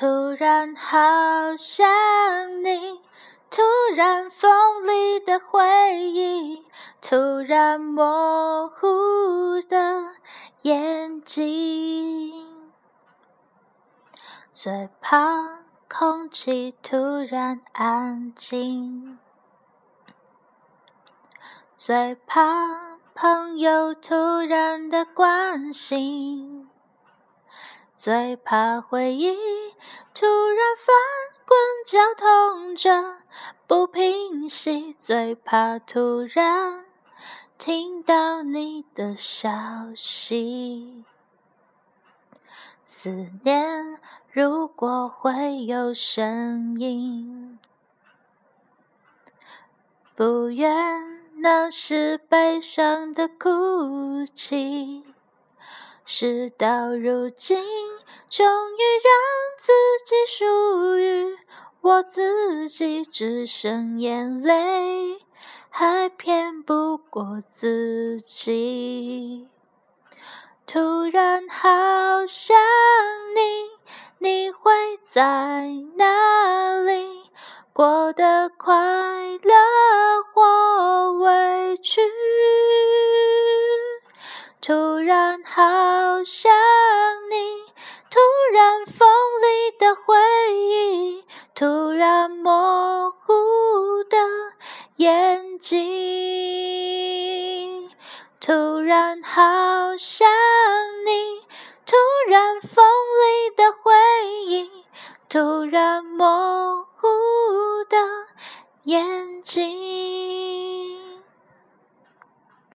突然好想你，突然锋利的回忆，突然模糊的眼睛，最怕空气突然安静，最怕朋友突然的关心。最怕回忆突然翻滚，绞痛着不平息；最怕突然听到你的消息。思念如果会有声音，不愿那是悲伤的哭泣。事到如今，终于让自己属于我自己，只剩眼泪还骗不过自己。突然好想你，你会在哪里？过得快乐或突然好想你，突然锋利的回忆，突然模糊的眼睛。突然好想你，突然锋利的回忆，突然模糊的眼睛。